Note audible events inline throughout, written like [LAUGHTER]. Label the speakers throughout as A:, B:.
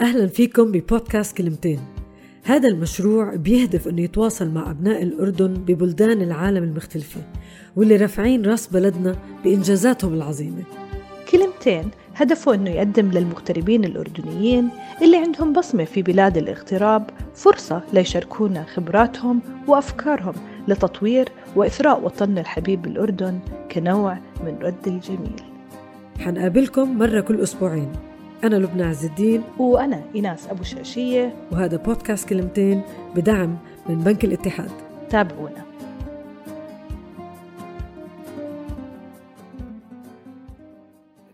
A: أهلا فيكم ببودكاست كلمتين. هذا المشروع بيهدف أنه يتواصل مع أبناء الأردن ببلدان العالم المختلفة واللي رافعين رأس بلدنا بإنجازاتهم العظيمة.
B: كلمتين هدفه أنه يقدم للمغتربين الأردنيين اللي عندهم بصمة في بلاد الاغتراب فرصة ليشاركونا خبراتهم وأفكارهم لتطوير وإثراء وطننا الحبيب الأردن كنوع من رد الجميل.
A: حنقابلكم مرة كل أسبوعين. أنا لبنى عز الدين
B: وأنا إيناس أبو شاشية.
A: وهذا بودكاست كلمتين بدعم من بنك الاتحاد.
B: تابعونا.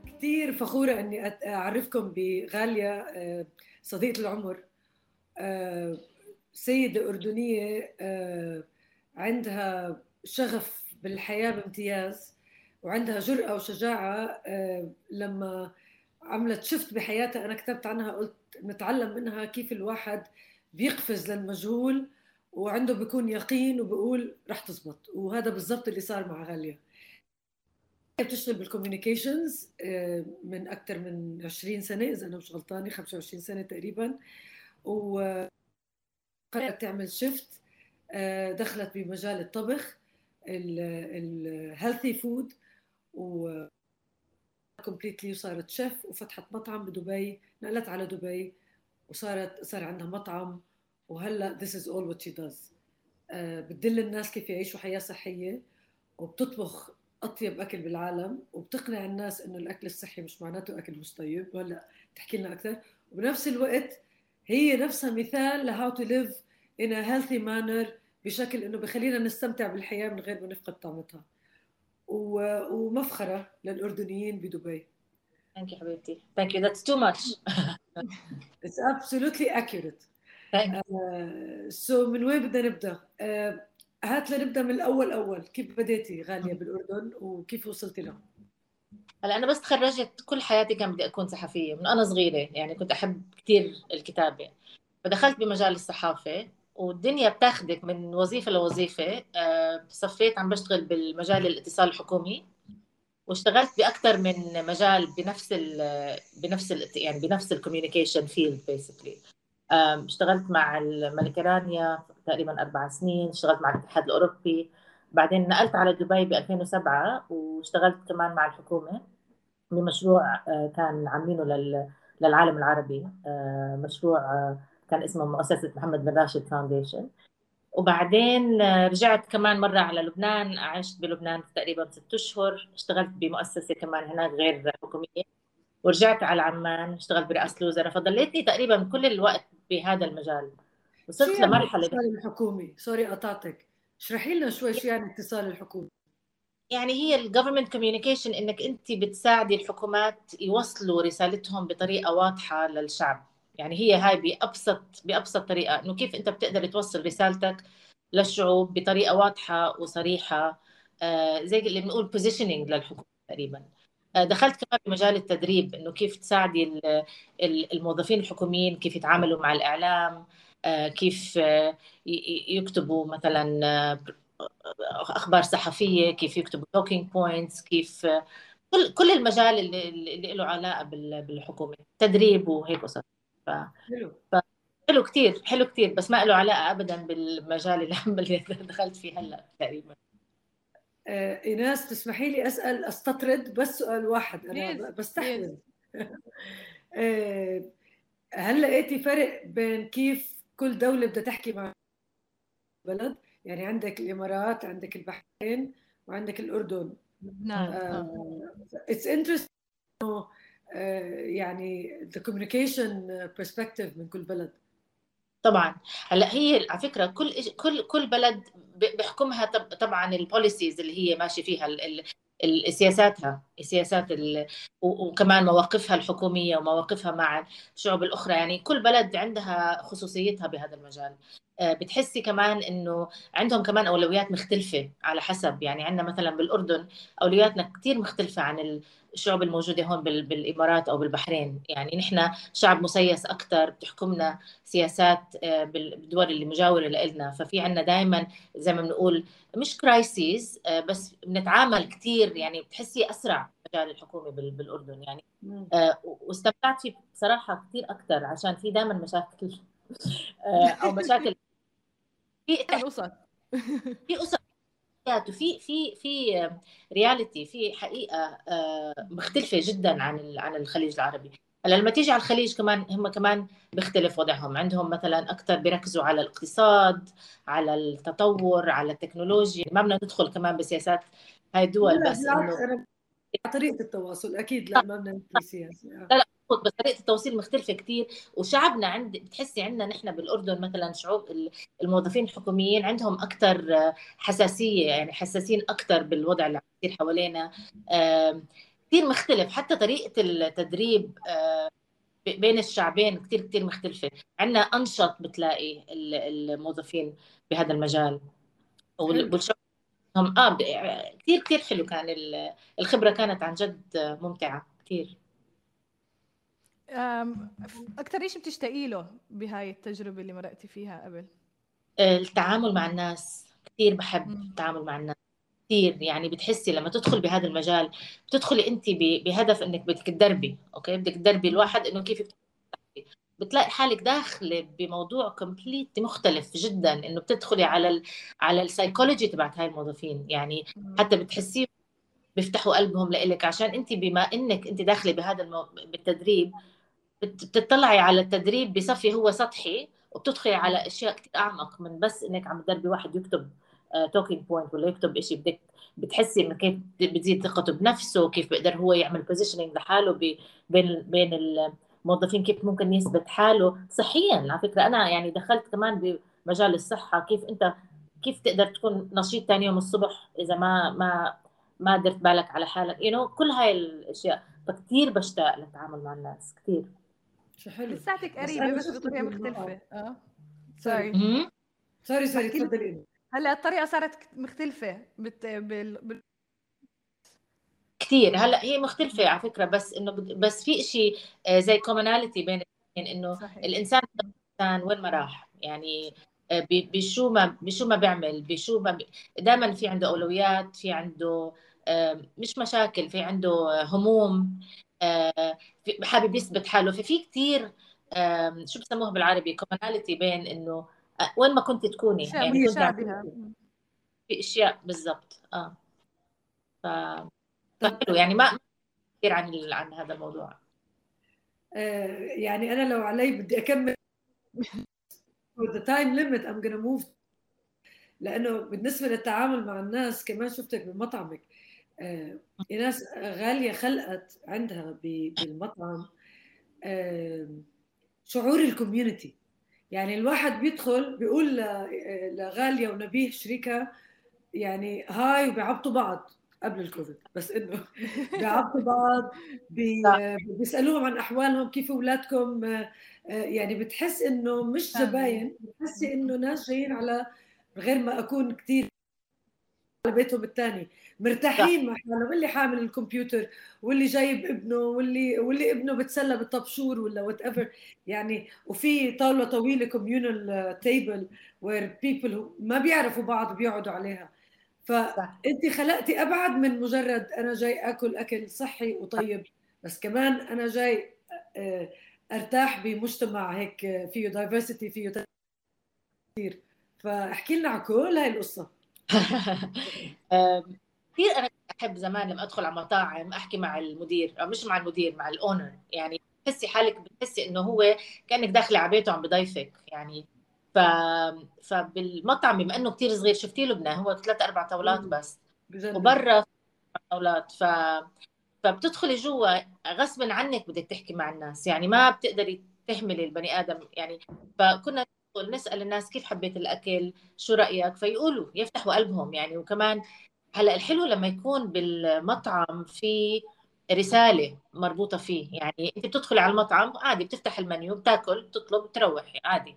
A: كثير فخورة أني أعرفكم بغالية آه، صديقة العمر. آه، سيدة أردنية آه، عندها شغف بالحياة بامتياز وعندها جرأة وشجاعة لما عملت شفت بحياتها. أنا كتبت عنها قلت نتعلم منها كيف الواحد بيقفز للمجهول وعنده بيكون يقين وبقول رح تزبط. وهذا بالضبط اللي صار مع غالية. بتشتغل بالكوميونيكيشنز آه، من أكثر من 20 سنة إذا أنا مش غلطانة 25 سنة تقريبا. و قررت تعمل شيفت آه، دخلت بمجال الطبخ ال healthy food و completely وصارت شيف وفتحت مطعم بدبي نقلت على دبي وصارت صار عندها مطعم. وهلأ this is all what she does. uh, بتدل الناس كيف يعيشوا حياة صحية وبتطبخ أطيب أكل بالعالم وبتقنع الناس إنه الأكل الصحي مش معناته أكل مش طيب. وهلا تحكي لنا أكثر. وبنفس الوقت هي نفسها مثال لهاو تو ليف in a healthy manner بشكل إنه بخلينا نستمتع بالحياة من غير ما نفقد طعمتها. ومفخرة للأردنيين بدبي
C: Thank you حبيبتي. Thank you. That's too much. [LAUGHS]
A: It's absolutely accurate. Thank you. Uh, so من وين بدنا نبدأ؟ uh, هات لنبدأ من الأول أول، كيف بديتي غالية بالأردن وكيف وصلتي له؟
C: هلا أنا بس تخرجت كل حياتي كان بدي أكون صحفية من أنا صغيرة يعني كنت أحب كثير الكتابة فدخلت بمجال الصحافة والدنيا بتاخدك من وظيفة لوظيفة. آه، صفيت عم بشتغل بالمجال الاتصال الحكومي واشتغلت باكثر من مجال بنفس ال بنفس ال يعني بنفس ال communication field basically اشتغلت مع الملكة رانيا تقريبا أربع سنين اشتغلت مع الاتحاد الأوروبي. بعدين نقلت على دبي ب 2007 واشتغلت كمان مع الحكومة بمشروع آه، كان عاملينه للعالم العربي. آه، مشروع كان اسمه مؤسسة محمد بن راشد فاونديشن وبعدين رجعت كمان مرة على لبنان عشت بلبنان تقريبا ست أشهر. اشتغلت بمؤسسة كمان هناك غير حكومية. ورجعت على عمان اشتغلت برئاسة الوزراء. فضليتني تقريبا كل الوقت بهذا المجال.
A: وصلت لمرحلة الاتصال الحكومي؟ sorry قطعتك. اشرحي لنا شوي شو يعني الاتصال الحكومي.
C: يعني هي ال government communication إنك انت بتساعدي الحكومات يوصلوا رسالتهم بطريقة واضحة للشعب. يعني هي هاي بأبسط بأبسط طريقة إنه كيف أنت بتقدر توصل رسالتك للشعوب بطريقة واضحة وصريحة. آه زي اللي بنقول positioning للحكومة تقريبا. آه دخلت كمان بمجال التدريب إنه كيف تساعدي الموظفين الحكوميين كيف يتعاملوا مع الإعلام. آه كيف آه يكتبوا مثلا آه، أخبار صحفية كيف يكتبوا talking points كيف آه، كل كل المجال اللي, اللي له علاقة بالحكومة تدريب وهيك قصص ف... حلو. ف... حلو كثير حلو كثير بس ما له علاقة ابدا بالمجال [LAUGHS] اللي دخلت فيه هلأ تقريبا.
A: آه إيناس تسمحي لي أسأل أستطرد بس سؤال واحد أنا بستحمل. [LAUGHS] آه هل لقيتي فرق بين كيف كل دولة بدها تحكي مع بلد؟ يعني عندك الإمارات عندك البحرين وعندك الأردن.
B: نعم
A: it's interesting يعني the communication perspective من كل بلد.
C: طبعا. هلأ هي على فكرة كل كل كل بلد بيحكمها طبعا البوليسيز اللي هي ماشي فيها سياساتها السياسات وكمان مواقفها الحكومية ومواقفها مع الشعوب الأخرى. يعني كل بلد عندها خصوصيتها بهذا المجال. آه، بتحسي كمان إنه عندهم كمان أولويات مختلفة على حسب. يعني عندنا مثلا بالأردن أولوياتنا كثير مختلفة عن الشعوب الموجوده هون بالإمارات أو بالبحرين. يعني نحن شعب مسيس أكثر بتحكمنا سياسات آه، بالدول اللي مجاورة لنا ففي عندنا دائما زي ما بنقول مش crisis آه، بس بنتعامل كثير يعني بتحسي أسرع مجال الحكومة بالأردن. يعني آه، واستمتعت فيه بصراحة كثير أكثر عشان في دائما مشاكل. [LAUGHS] أو مشاكل. [LAUGHS]
B: في قصص
C: في قصص. وفي في في reality في حقيقة آه، مختلفة جدا عن عن الخليج العربي. هلا لما تيجي على الخليج كمان هم كمان بيختلف وضعهم. عندهم مثلا أكثر بيركزوا على الاقتصاد على التطور على التكنولوجيا. ما بدنا ندخل كمان بسياسات هاي الدول بس
A: إنه طريقة التواصل أكيد لا ما بدنا ندخل سياسة
C: لا لا. بس طريقة التوصيل مختلفة كثير وشعبنا عند بتحسي عندنا نحن بالأردن مثلا شعوب الموظفين الحكوميين عندهم أكثر حساسية يعني حساسين أكثر بالوضع اللي عم يصير حوالينا. كثير مختلف. حتى طريقة التدريب بين الشعبين كثير كثير مختلفة. عندنا أنشط بتلاقي الموظفين بهذا المجال. والشعب هم آه كثير كثير حلو كان الخبرة كانت عن جد ممتعة كثير
B: أكثر شيء بتشتاقي له بهاي التجربة اللي مرقتي فيها قبل؟
C: التعامل مع الناس كثير بحب م. التعامل مع الناس كثير يعني بتحسي لما تدخل بهذا المجال بتدخلي انت بهدف إنك بدك تدربي أوكي؟ بدك تدربي الواحد إنه كيف بتلاقي حالك داخلة بموضوع complete مختلف جدا إنه بتدخلي على ال على السايكولوجي تبعت هاي الموظفين. يعني حتى بتحسيه بيفتحوا قلبهم لإلك عشان أنت بما إنك أنت داخلة بهذا المو... بالتدريب بتطلعي على التدريب بصفي هو سطحي وبتدخلي على أشياء كثير أعمق من بس إنك عم تدربي واحد يكتب talking uh, point ولا يكتب شيء بدك بتحسي إنه كيف بتزيد ثقته بنفسه كيف بيقدر هو يعمل positioning لحاله بين بين الموظفين كيف ممكن يثبت حاله صحيا. على فكرة أنا يعني دخلت كمان بمجال الصحة كيف أنت كيف تقدر تكون نشيط ثاني يوم الصبح إذا ما ما ما درت بالك على حالك؟ you you know, كل هاي الأشياء. فكتير بشتاق للتعامل مع الناس كثير
B: شو حلو. لساتك قريبة بس بطريقه مختلفة. آه. sorry.
A: sorry sorry تفضلي.
B: هلا الطريقة صارت مختلفة. بت... بال... بال...
C: كثير هلا هي مختلفة على فكرة بس إنه بس في شيء آه، زي commonality بين إنه صحيح. الإنسان الإنسان وين ما راح. يعني آه، بشو ما بشو ما بيعمل بشو ما بي... دائما في عنده أولويات في عنده مش مشاكل في عنده هموم. حابب يثبت حاله. ففي كثير شو بسموها بالعربي؟ كومناليتي بين إنه آه، وين ما كنت تكوني
B: يعني شابهه
C: في أشياء بالضبط. آه. ف حلو يعني ما كثير عن عن هذا الموضوع.
A: آه يعني أنا لو علي بدي أكمل. For the time limit I'm gonna move لأنه بالنسبة للتعامل مع الناس كمان شفتك بمطعمك. آه إيناس غالية خلقت عندها بالمطعم آه شعور ال community يعني الواحد بيدخل بيقول لغالية ونبيه شريكها يعني هاي وبيعبطوا بعض قبل الكوفيد. بس إنه [LAUGHS] بيعبطوا بعض بي بيسألوهم عن أحوالهم كيف أولادكم؟ آه، يعني بتحس إنه مش زباين بتحسي إنه ناس جايين على غير ما أكون كثير على بيتهم الثاني مرتاحين مع حالهم. واللي حامل الكمبيوتر واللي جايب ابنه واللي واللي ابنه بتسلى بالطبشور ولا whatever يعني وفي طاولة طويلة communal table where people ما بيعرفوا بعض بيقعدوا عليها. فانت خلقتي أبعد من مجرد أنا جاي آكل أكل صحي وطيب بس كمان أنا جاي آه، أرتاح بمجتمع هيك فيه دايفرسيتي فيه كثير فاحكي لنا على كل هاي القصة.
C: كثير أنا أحب زمان لما أدخل على مطاعم أحكي مع المدير أو مش مع المدير مع الأونر. يعني بتحسي حالك بتحسي إنه هو كأنك داخلة على بيته عم بضيفك يعني. ف فبالمطعم بما إنه كثير صغير شفتي لبنان؟ هو ثلاث أربع طاولات بس. وبرا طاولات. ف فبتدخلي جوا غصبا عنك بدك تحكي مع الناس. يعني ما بتقدري تهملي البني آدم. يعني فكنا نسأل الناس كيف حبيت الأكل شو رأيك؟ فيقولوا يفتحوا قلبهم يعني. وكمان هلأ الحلو لما يكون بالمطعم في رسالة مربوطة فيه يعني. أنت بتدخلي على المطعم عادي بتفتح المنيو بتاكل بتطلب بتروح عادي.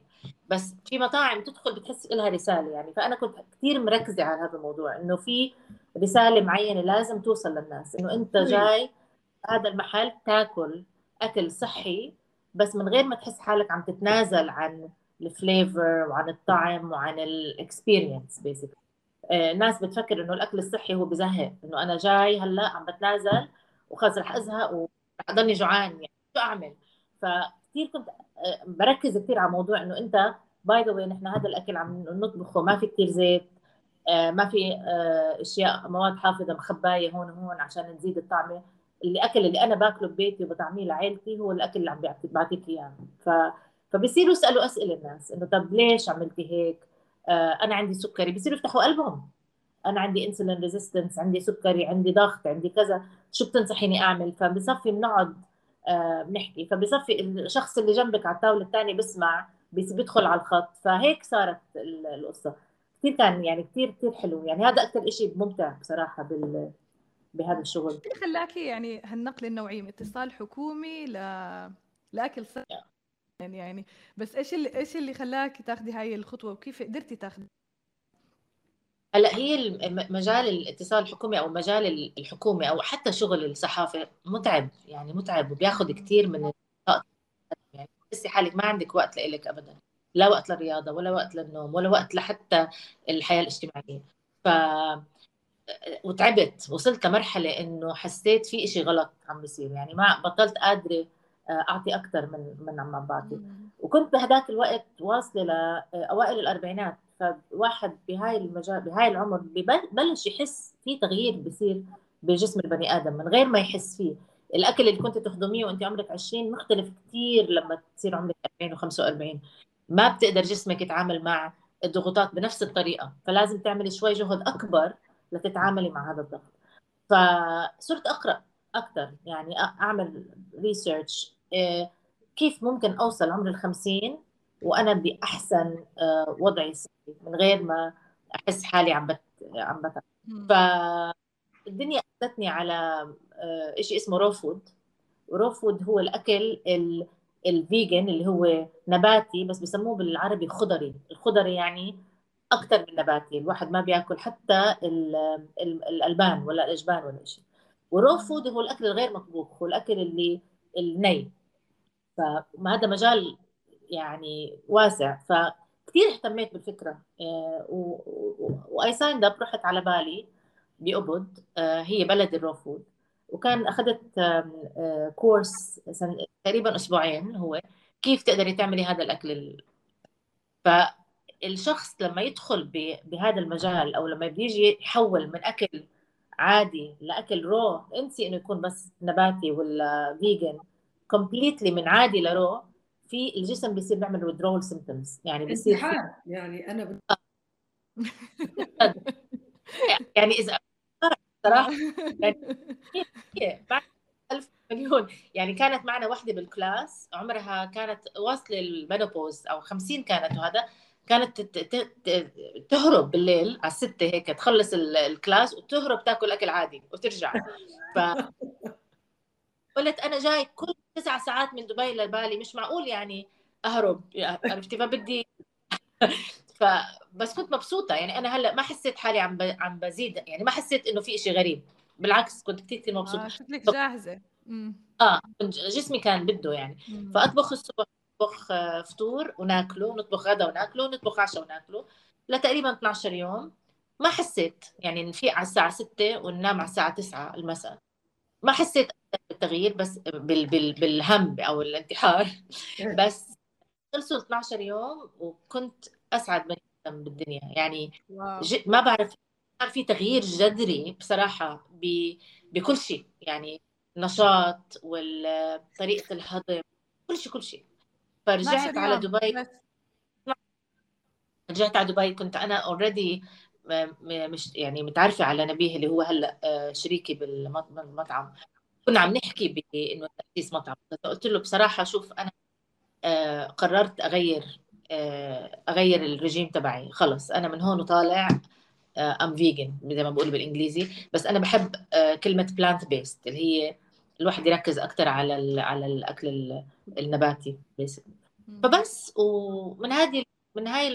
C: بس في مطاعم تدخل بتحس لها رسالة يعني. فأنا كنت كثير مركزة على هذا الموضوع إنه في رسالة معينة لازم توصل للناس. إنه أنت جاي هذا المحل تاكل أكل صحي بس من غير ما تحس حالك عم تتنازل عن ال flavor وعن الطعم وعن ال experience basically الناس بتفكر إنه الأكل الصحي هو بزهق إنه أنا جاي هلأ عم بتنازل وخلص رح أزهق ورح أضلني جوعان يعني شو أعمل؟ فكثير كنت آه، بركز كثير على موضوع إنه أنت by the way نحن هذا الأكل عم نطبخه ما في كثير زيت آه، ما في آه، أشياء مواد حافظة مخباية هون وهون عشان تزيد الطعمه الأكل اللي أنا باكله ببيتي وبطعميه لعائلتي هو الأكل اللي عم بعطيك إياه. ف فبصيروا يسألوا أسئلة الناس إنه طب ليش عملتي هيك؟ آه أنا عندي سكري. بصيروا يفتحوا قلبهم أنا عندي insulin resistance عندي سكري عندي ضغط عندي كذا. شو بتنصحيني أعمل؟ فبصفي بنقعد آه بنحكي فبصفي الشخص اللي جنبك على الطاولة الثانية بسمع بيدخل على الخط. فهيك صارت القصة. كثير كان يعني كثير كثير حلو. يعني هذا أكثر شيء ممتع بصراحة بال بهذا الشغل.
B: خلاكي يعني هالنقل النوعي من اتصال حكومي ل لأكل صحي. يعني يعني. بس إيش اللي إيش اللي خلاك تاخذي هاي الخطوة؟ وكيف قدرتي تاخذي
C: هلأ هي مجال الاتصال الحكومي أو مجال الحكومة أو حتى شغل الصحافة متعب يعني متعب وبياخذ كثير من يعني تحسي حالك ما عندك وقت لإلك ابدا لا وقت للرياضة ولا وقت للنوم ولا وقت لحتى الحياة الاجتماعية. ف وتعبت وصلت لمرحلة إنه حسيت في إشي غلط عم بيصير يعني ما بطلت قادره أعطي أكثر من من عم بعطي. وكنت بهذاك الوقت واصلة لاوائل الأربعينات. فواحد بهاي المجال بهاي العمر ببلش يحس في تغيير بصير بجسم البني آدم من غير ما يحس فيه. الأكل اللي كنت تخدميه وانت عمرك 20 مختلف كثير لما تصير عمرك 40 و45 ما بتقدر جسمك يتعامل مع الضغوطات بنفس الطريقة. فلازم تعملي شوي جهد أكبر لتتعاملي مع هذا الضغط. فصرت أقرأ أكثر يعني أعمل research آه، كيف ممكن أوصل عمر الخمسين وأنا بأحسن آه، وضعي من غير ما أحس حالي عم بت عم بت فالدنيا أخذتني على آه، شيء اسمه raw food raw food هو الأكل ال vegan اللي هو نباتي بس بسموه بالعربي خضري. الخضري يعني أكثر من نباتي. الواحد ما بياكل حتى الألبان ولا الأجبان ولا شيء و raw food هو الأكل الغير مطبوخ. هو الأكل اللي الني. فهذا مجال يعني واسع. فكثير اهتميت بالفكرة. و I signed up رحت على بالي بأوبود. آه، هي بلد ال raw food وكان أخذت كورس آه، تقريبا أسبوعين هو. كيف تقدري تعملي هذا الأكل فالشخص لما يدخل بهذا المجال أو لما بيجي يحول من أكل عادي لأكل raw انسي إنه يكون بس نباتي ولا vegan completely من عادي ل raw في الجسم بيصير بيعمل withdrawal symptoms. يعني بيصير
A: يعني أنا ب... [LAUGHS]
C: يعني إذا صراحة يعني ألف مليون. يعني كانت معنا وحدة بال class عمرها كانت واصلة ال menopause أو 50 كانت وهذا كانت تهرب بالليل على الستة هيك تخلص ال class وتهرب تاكل أكل عادي وترجع. ف قلت أنا جاي كل تسع ساعات من دبي لبالي مش معقول يعني أهرب. عرفتي؟ فبدي [LAUGHS] فبس كنت مبسوطة. يعني أنا هلأ ما حسيت حالي عم ب... عم بزيد. يعني ما حسيت إنه في إشي غريب. بالعكس كنت كثير كثير مبسوطة.
B: آه شكلك جاهزة.
C: آه جسمي كان بده يعني. مم. فأطبخ الصبح نطبخ آه، فطور وناكله نطبخ غدا وناكله نطبخ عشاء وناكله. لتقريبا 12 يوم. ما حسيت يعني نفيق على الساعة 6 وننام على الساعة 9 المساء. ما حسيت بالتغيير بس بال بال بالهم أو الانتحار. بس خلصوا 12 يوم وكنت أسعد بني آدم بالدنيا. يعني ما بعرف صار في تغيير جذري بصراحة بكل شيء. يعني نشاط وطريقه الهضم كل شيء كل شيء. فرجعت على دبي. رجعت على دبي كنت أنا اوريدي مش يعني متعرفة على نبيه اللي هو هلأ آه، شريكي بالمطعم. كنا عم نحكي بانه تأسيس مطعم. قلت له بصراحة شوف أنا آه، قررت أغير آه، أغير الرجيم تبعي. خلص أنا من هون وطالع I'm vegan زي ما بقول بالإنجليزي. بس أنا بحب كلمة plant based اللي هي الواحد يركز أكثر على على الأكل النباتي فبس ومن هذه من هاي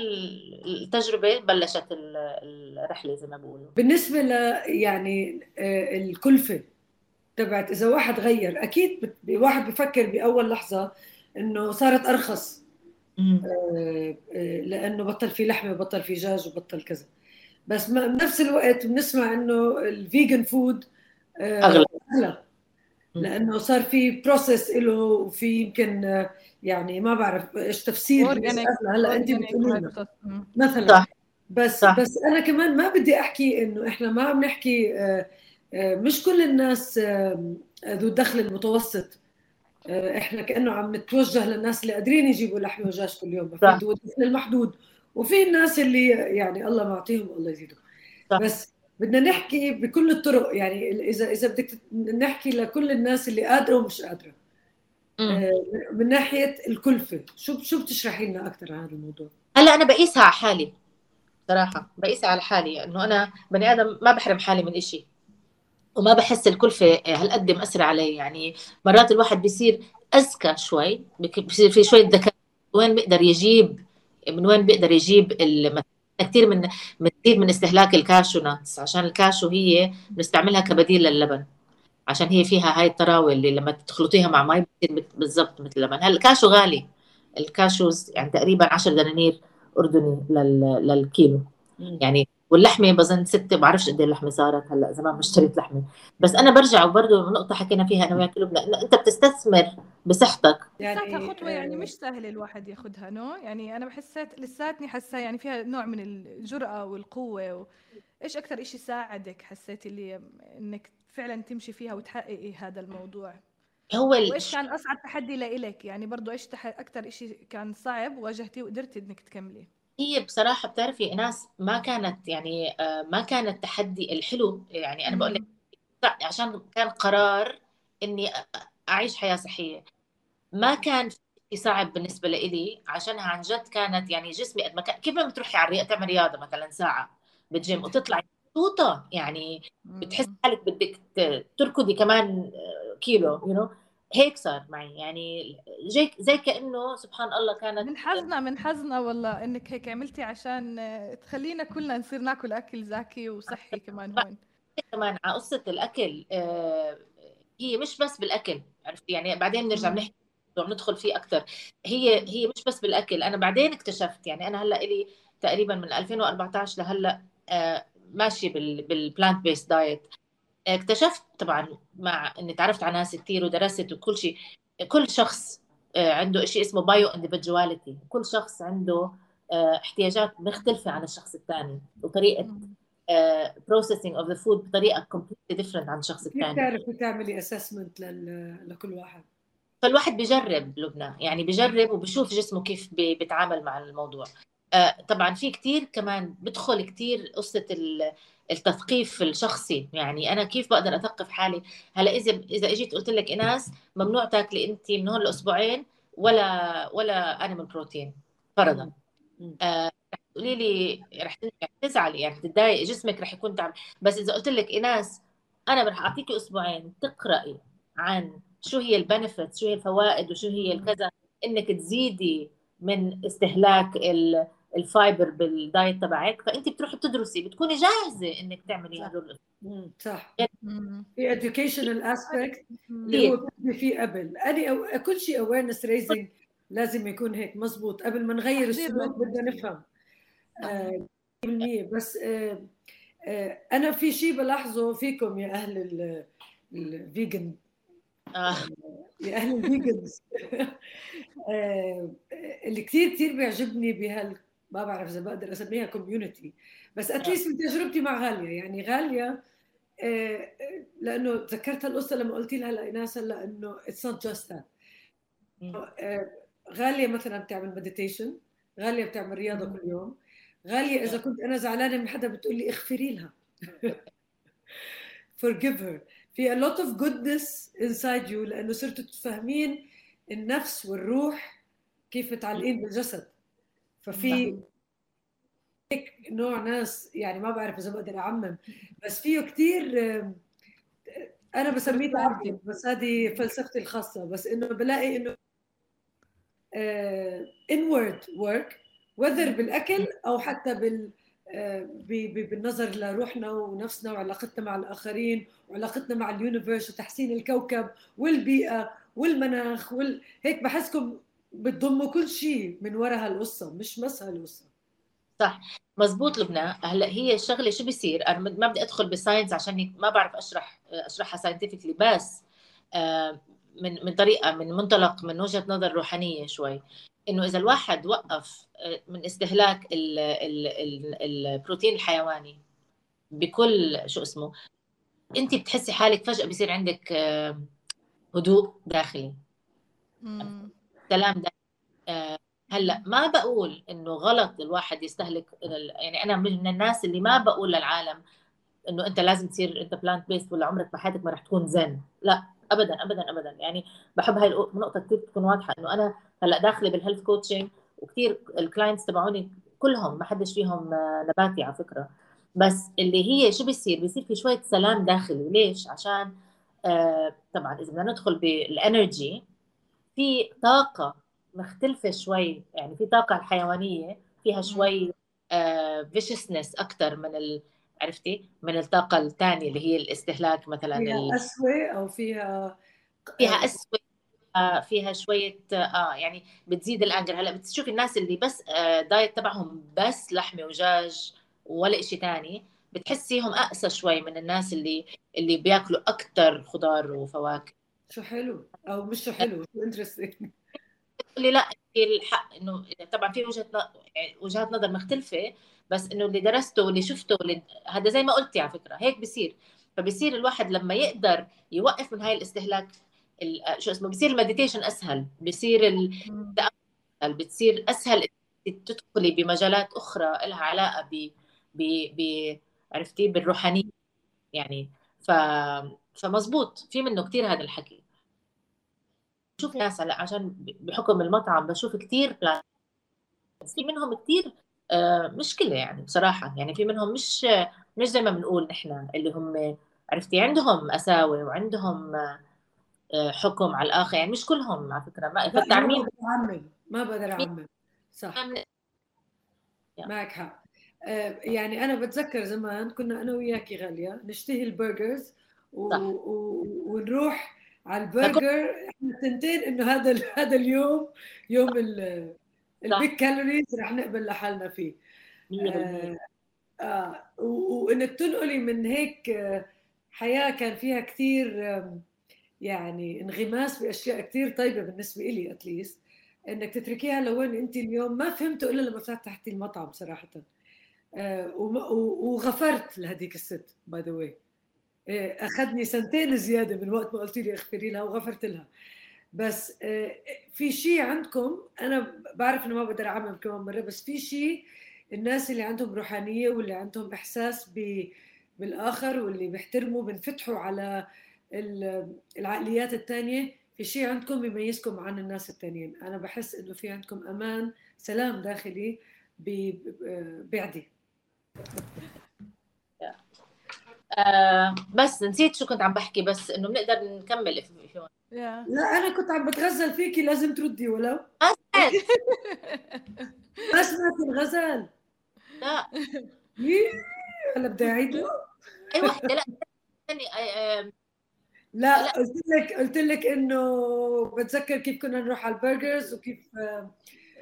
C: التجربة بلشت الرحلة زي ما بقولوا.
A: بالنسبة ل يعني آه، الكلفة. تبعت. إذا واحد غير أكيد واحد بفكر بأول لحظة إنه صارت أرخص. آه، آه، لأنه بطل في لحمة وبطل في دجاج وبطل كذا. بس بنفس الوقت بنسمع إنه ال vegan
C: food
A: أغلى. أغلى. لأنه صار في process له وفي يمكن يعني ما بعرف إيش تفسير هلأ أنت بتقولي مثلا. صح. بس صح. بس أنا كمان ما بدي أحكي إنه إحنا ما عم نحكي آه، آه، مش كل الناس آه، ذو الدخل المتوسط. إحنا كأنه عم نتوجه للناس اللي قادرين يجيبوا لحم ودجاج كل يوم في ذو الدخل المحدود. وفي الناس اللي يعني الله معطيهم الله يزيدهم. بس بدنا نحكي بكل الطرق. يعني إذا إذا بدك نحكي لكل الناس اللي قادرة ومش قادرة. من ناحية الكلفة. شو شو بتشرحي لنا أكثر عن هذا الموضوع؟
C: هلأ أنا بقيسها على حالي صراحة. بقيسها على حالي. إنه أنا بني آدم ما بحرم حالي من إشي. وما بحس الكلفه هالقد مأثرة علي. يعني مرات الواحد بيصير أذكى شوي بصير في شوية ذكاء. وين بيقدر يجيب من وين بيقدر يجيب كثير من كثير من استهلاك ال cashew nuts عشان الكاشو هي بنستعملها كبديل للبن. عشان هي فيها هاي الطراوة اللي لما تخلطيها مع مي بتصير بالضبط مثل اللبن. هلأ الكاشو غالي. ال cashews يعني تقريبا 10 دنانير أردني للكيلو. يعني واللحمة بظن ستة بعرفش قد إيه اللحمة صارت هلأ زمان ما اشتريت لحمة. بس أنا برجع وبرضه نقطة حكينا فيها أنا وياك لبنى إنه أنت بتستثمر بصحتك.
B: يعني خطوة يعني مش سهل الواحد ياخذها no؟ يعني أنا بحسيت لساتني حاسة يعني فيها نوع من الجرأة والقوة و... إيش أكثر شيء ساعدك حسيتي اللي إنك فعلا تمشي فيها وتحققي هذا الموضوع؟ هو. وإيش كان أصعب تحدي لإلك؟ يعني برضه إيش تح... أكثر شيء كان صعب واجهتيه وقدرتي إنك تكملي؟
C: هي بصراحة بتعرفي ناس ما كانت يعني آه، ما كان التحدي الحلو. يعني أنا بقول لك عشان كان قرار إني أعيش حياة صحية. ما كان صعب بالنسبة لإلي عشانها عن جد كانت يعني جسمي قد ما كان كيف ما بتروحي على الرياضة تعمل رياضة مثلا ساعة بالجيم وتطلعي مبسوطة يعني بتحس حالك بدك تركضي كمان آه، كيلو you you know? هيك صار معي يعني زي زي كأنه سبحان الله كانت
B: من حزنة من حزنة والله إنك هيك عملتي عشان تخلينا كلنا نصير ناكل أكل زاكي وصحي [LAUGHS] كمان هون.
C: كمان على قصة الأكل آه، هي مش بس بالأكل عرفتي؟ يعني بعدين بنرجع بنحكي ندخل فيه أكثر هي هي مش بس بالأكل أنا بعدين اكتشفت يعني أنا هلأ لي تقريبا من 2014 لهلأ آه، ماشية بال plant based diet اكتشفت طبعا مع إني تعرفت على ناس كثير ودرست وكل شيء كل شخص آه، عنده شيء اسمه bio-individuality كل شخص عنده آه، احتياجات مختلفة عن الشخص الثاني وطريقة processing of the food بطريقة completely different عن الشخص الثاني. كيف
A: بتعرفي تعملي assessment لكل واحد؟
C: فالواحد بجرب لبنى يعني بجرب وبشوف جسمه كيف بيتعامل مع الموضوع. طبعا في كثير كمان بدخل كثير قصة التثقيف الشخصي. يعني أنا كيف بقدر أثقف حالي؟ هلأ إذا إذا إجيت قلت لك ايناس ممنوع تاكلي انت من هون لأسبوعين ولا ولا animal protein فرضا. آه رح تقولي لي رح تزعلي يعني تتضايقي جسمك رح يكون تعب. بس إذا قلت لك ايناس أنا رح اعطيكي أسبوعين تقرأي عن شو هي ال benefit شو هي الفوائد وشو هي الكذا إنك تزيدي من استهلاك ال ال fiber بال diet تبعك فانت بتروحي بتدرسي بتكوني جاهزة إنك تعملي هدول
A: صح. في educational aspect اللي هو في قبل. أنا كل شيء awareness raising لازم يكون هيك مزبوط قبل ما نغير السلوك بدنا نفهم. آه بس آه آه أنا في شيء بلاحظه فيكم يا أهل ال vegan آه. يا أهل ال vegans آه اللي كثير كثير بيعجبني بهال ما بعرف إذا بقدر أسميها community بس at least من تجربتي مع غالية. يعني غالية آه، لأنه تذكرت هالقصة لما قلت لها لايناس هلا انه it's not just غالية مثلا بتعمل meditation غالية بتعمل رياضة كل يوم غالية إذا كنت أنا زعلانة من حدا بتقول لي اغفري لها. [LAUGHS] forgive her. في a lot of goodness inside you لأنه صرتوا تفهمين النفس والروح كيف متعلقين بالجسد. ففي هيك نوع ناس يعني ما بعرف إذا بقدر أعمم. بس فيه كثير أنا بسميه تعبد بس هذه فلسفتي الخاصة. بس إنه بلاقي إنه انورد ورك whether بالأكل أو حتى بال آه، بالنظر لروحنا ونفسنا وعلاقتنا مع الآخرين وعلاقتنا مع ال universe وتحسين الكوكب والبيئة والمناخ وال... هيك بحسكم بتضموا كل شيء من وراء هالقصة مش بس هالقصة.
C: صح. مزبوط لبنى. هلأ هي الشغله شو بيصير؟ أنا ما بدي أدخل بال science عشان ما بعرف أشرح أشرحها scientifically بس آه، من من طريقة من منطلق من وجهة نظر روحانية شوي. إنه إذا الواحد وقف آه، من استهلاك ال ال ال البروتين الحيواني بكل شو اسمه أنت بتحسي حالك فجأة بصير عندك آه، هدوء داخلي. سلام داخلي. آه، هلأ ما بقول إنه غلط الواحد يستهلك يعني أنا من الناس اللي ما بقول للعالم إنه أنت لازم تصير أنت plant based ولا عمرك بحياتك ما رح تكون زن لا. ابدا ابدا ابدا. يعني بحب هاي النقطه كثير تكون واضحة إنه أنا هلأ داخله بال health coaching وكثير ال clients تبعوني كلهم ما حدش فيهم نباتي على فكرة. بس اللي هي شو بيصير؟ بيصير في شوية سلام داخلي. ليش؟ عشان آه طبعا إذا بدنا ندخل بال energy في طاقة مختلفة شوي. يعني في طاقة الحيوانية فيها شوي viciousness آه أكثر من ال عرفتي؟ من الطاقة الثانية اللي هي الاستهلاك مثلا
A: فيها اسوء أو فيها
C: فيها آه، اسوء آه فيها شوية آه يعني بتزيد ال anger. هلأ بتشوفي الناس اللي بس آه diet تبعهم بس لحمة ودجاج ولا شيء ثاني بتحسيهم اقسى شوي من الناس اللي اللي بياكلوا أكثر خضار وفواكه.
A: شو حلو أو مش شو حلو شو interesting
C: اللي لا في الحق إنه طبعا في وجهة يعني وجهات نظر مختلفة بس إنه اللي درسته واللي شفته واللي هذا زي ما قلتي على فكرة هيك بصير فبصير الواحد لما يقدر يوقف من هاي الاستهلاك شو اسمه بصير المديتيشن أسهل بصير التامل بتصير أسهل تدخلي بمجالات أخرى لها علاقة ب ب ب عرفتي بالروحانية يعني. ف فمزبوط في منه كثير هذا الحكي. بشوف ناس هلأ عشان بحكم المطعم بشوف كثير في منهم كثير آه، مشكلة يعني بصراحة يعني في منهم مش مش زي ما بنقول نحن اللي هم عرفتي؟ عندهم قساوه وعندهم آه، حكم على الآخر يعني مش كلهم على فكرة ما
A: فالتعميم ما بقدر أعمم ما بقدر أعمم. صح. معك حق. آه، يعني أنا بتذكر زمان كنا أنا وياكي غالية نشتهي ال burgers و... و... ونروح على البرجر إحنا تنتين إنه هذا [LAUGHS] هذا اليوم يوم ال... ال big calories رح نقبل لحالنا فيه. آه, آه وانك تنقلي من هيك آه، حياة كان فيها كثير يعني انغماس بأشياء كثير طيبة بالنسبة لي at least إنك تتركيها لوين انت اليوم. ما فهمته إلا لما فتحتي المطعم صراحة. آه وغفرت لهذيك الست by the way أخذني سنتين زيادة من وقت ما قلت لي اغفري لها وغفرت لها. بس آه، في شيء عندكم أنا بعرف إنه ما بقدر أعمم كمان مرة بس في شيء الناس اللي عندهم روحانية واللي عندهم إحساس بالآخر واللي بيحترموا بنفتحوا على العقليات الثانية في شيء عندكم بيميزكم عن الناس الثانيين أنا بحس إنه في عندكم أمان سلام داخلي بيعدي
C: آه بس نسيت شو كنت عم بحكي بس إنه بنقدر نكمل
A: لا أنا كنت عم بتغزل فيكي لازم تردي ولو. [LAUGHS] ما سمعت الغزل.
C: لا.
A: هلا بدي اعيد
C: أي وحدة لا.
A: لا قلت لك قلت لك إنه بتذكر كيف كنا نروح على ال burgers وكيف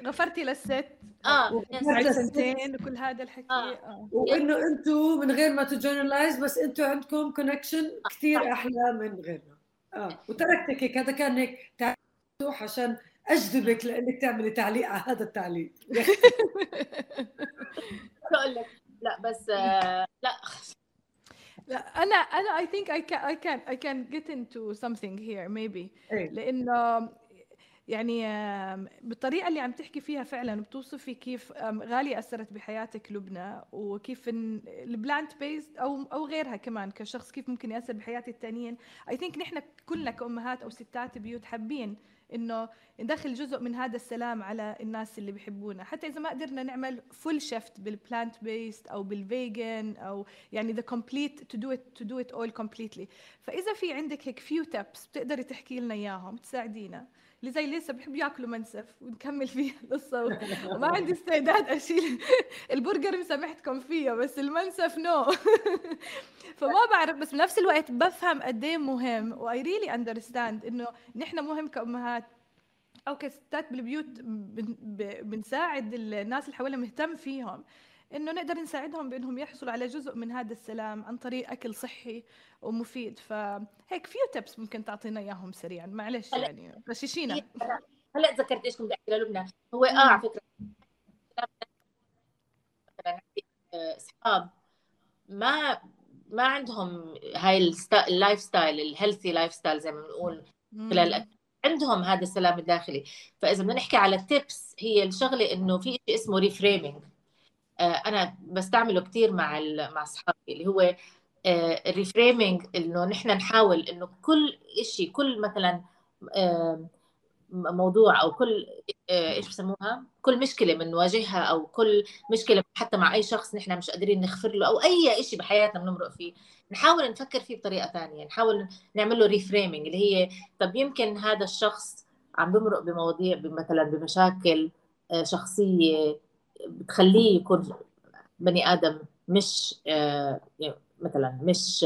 B: غفرتي للست
C: آه
B: سنتين وكل هذا الحكي. آه.
A: آه. وإنه أنتم من غير ما ت generalize بس أنتم عندكم connection كثير أحلى من غيرنا. آه. وتركتك هيك هذا كان هيك مفتوح عشان أجذبك لإنك تعملي تعليق على هذا التعليق. [LAUGHS]
C: أقول لك؟ لا بس آه لا.
B: لا أنا أنا I think I can I can I can get into something here maybe. إيه. لأنه يعني بالطريقة اللي عم تحكي فيها فعلا بتوصفي كيف غالية أثرت بحياتك لبنى وكيف ال plant based أو أو غيرها كمان كشخص كيف ممكن يأثر بحياه التانيين. I think نحن كلنا كأمهات أو ستات بيوت حابين إنه ندخل جزء من هذا السلام على الناس اللي بيحبونا. حتى إذا ما قدرنا نعمل full shift بال plant based أو بال vegan أو يعني the complete to do it to do it all completely فإذا في عندك هيك few tips بتقدري تحكي لنا إياهم تساعدينا. اللي زي لسه بحب ياكلوا منسف ونكمل فيها القصة وما عندي استعداد أشيل البرجر سامحتكم فيه بس المنسف no [LAUGHS] فما بعرف بس بنفس الوقت بفهم قد إيه مهم و I really understand إنه نحن مهم كأمهات. أو كستات بالبيوت بنساعد الناس اللي حوالينا مهتم فيهم. إنه نقدر نساعدهم بإنهم يحصلوا على جزء من هذا السلام عن طريق أكل صحي ومفيد. فهيك few tips ممكن تعطينا إياهم سريعا. معلش يعني غششينا.
C: هلا تذكرت إيش كنت أحكي للبنى. هو آه على فكرة مثلا أصحاب ما ما عندهم هاي ال lifestyle ال healthy lifestyle زي ما بنقول خلال عندهم هذا السلام الداخلي. فإذا بدنا نحكي على ال tips هي الشغلة إنه في شيء اسمه reframing أنا بستعمله كثير مع مع أصحابي اللي هو ال reframing إنه نحن نحاول إنه كل شيء كل مثلا موضوع أو كل آه، إيش بسموها؟ كل مشكلة بنواجهها أو كل مشكلة حتى مع أي شخص نحن مش قادرين نغفر له أو أي شيء بحياتنا بنمرق فيه نحاول نفكر فيه بطريقة ثانية نحاول نعمل له ريفريمينج اللي هي طب يمكن هذا الشخص عم بمرق بمواضيع مثلا بمشاكل آه، شخصية بتخليه يكون بني آدم مش آه، مثلا مش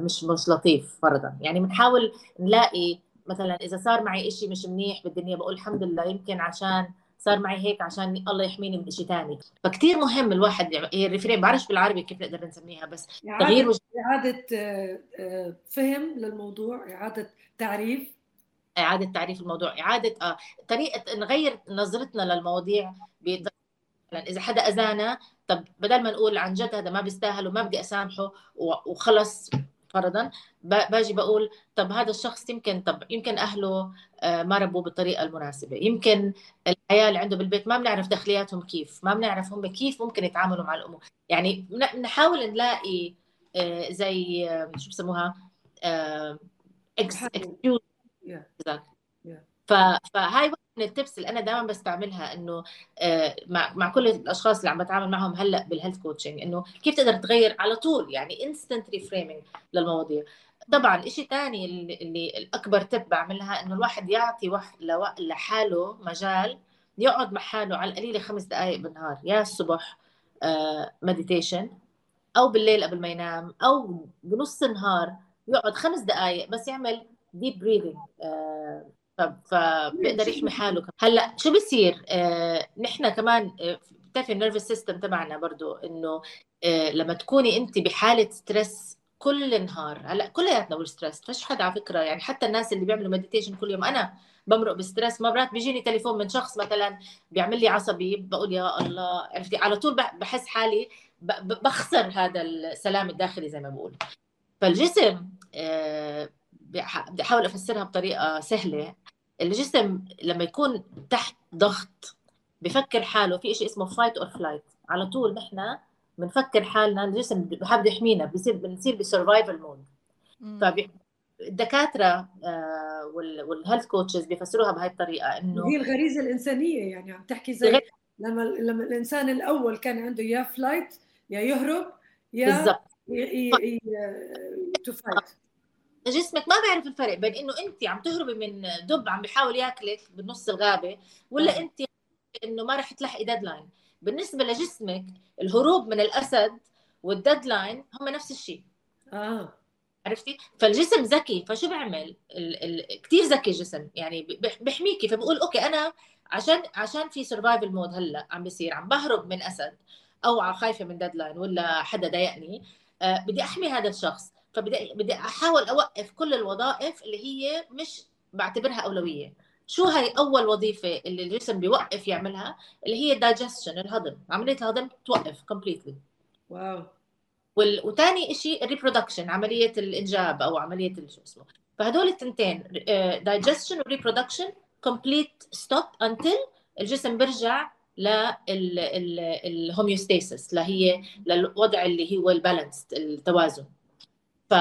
C: مش مش لطيف فرضا يعني بنحاول نلاقي مثلا إذا صار معي شيء مش منيح بالدنيا بقول الحمد لله يمكن عشان صار معي هيك عشان الله يحميني من شيء ثاني فكتير مهم الواحد هي الريفرين بعرفش بالعربي كيف نقدر نسميها بس
A: تغيير. إعادة آه، آه، فهم للموضوع إعادة تعريف
C: إعادة تعريف الموضوع إعادة آه طريقة نغير نظرتنا للمواضيع مثلا إذا حدا أذانا طب بدل ما نقول عن جد هذا ما بيستاهل وما بدي أسامحه وخلص فرضا باجي بقول طب هذا الشخص يمكن طب يمكن أهله آه، ما ربوه بالطريقة المناسبة يمكن الحياة اللي عنده بالبيت ما بنعرف داخلياتهم كيف ما بنعرف هم كيف ممكن يتعاملوا مع الأمور يعني نحاول نلاقي آه، زي آه، شو بسموها excuse فهاي من ال tips اللي أنا دائما بستعملها إنه مع مع كل الأشخاص اللي عم بتعامل معهم هلأ بال health coaching إنه كيف تقدر تغير على طول يعني instant reframing للمواضيع. طبعا شيء ثاني اللي, اللي الأكبر tip بعملها إنه الواحد يعطي واحد لحاله مجال يقعد مع حاله على القليله خمس دقائق بالنهار يا الصبح meditation أو بالليل قبل ما ينام أو بنص النهار يقعد خمس دقائق بس يعمل deep breathing فبيقدر يحمي حاله هلأ شو بصير آه نحن كمان آه بتعرفي ال nervous system تبعنا برضه إنه آه لما تكوني انت بحالة stress كل النهار هلأ كلياتنا بال stress فيش حدا على فكرة يعني حتى الناس اللي بيعملوا meditation كل يوم أنا بمرق ب stress مرات بيجيني تليفون من شخص مثلا بيعمل لي عصبي بقول يا الله عرفتي؟ على طول بحس حالي بخسر هذا السلام الداخلي زي ما بقول. فالجسم بدي احاول افسرها بطريقة سهلة. الجسم لما يكون تحت ضغط بفكر حاله في شيء اسمه fight or flight على طول نحن بنفكر حالنا الجسم بحب يحمينا بصير بنصير ب survival mode فالدكاتره آه، وال health coaches بيفسروها بهي الطريقة إنه
A: هي الغريزة الإنسانية يعني عم تحكي زي لما لما الإنسان الأول كان عنده يا flight يا يهرب يا بالضبط.
C: to fight جسمك ما بيعرف الفرق بين إنه أنت عم تهربي من دب عم بيحاول ياكلك بنص الغابة ولا أنت إنه ما رح تلحقي deadline بالنسبة لجسمك الهروب من الأسد وال deadline هم نفس الشيء. آه. عرفتي؟ فالجسم ذكي فشو بيعمل ال... ال... كثير ذكي الجسم يعني بيحميكي فبقول okay أنا عشان عشان في survival mode هلأ عم بيصير عم بهرب من أسد أو خايفة من deadline ولا حدا ضايقني آه بدي أحمي هذا الشخص. فبدي بدي أحاول أوقف كل الوظائف اللي هي مش بعتبرها أولوية. شو هاي أول وظيفة اللي الجسم بيوقف يعملها؟ اللي هي digestion الهضم. عملية الهضم توقف completely wow. وال... وثاني شيء ال reproduction عملية الإنجاب أو عملية شو اسمه. فهدول التنتين digestion و reproduction complete stop until الجسم بيرجع لل homeostasis اللي هي للوضع اللي هو ال balance التوازن. ف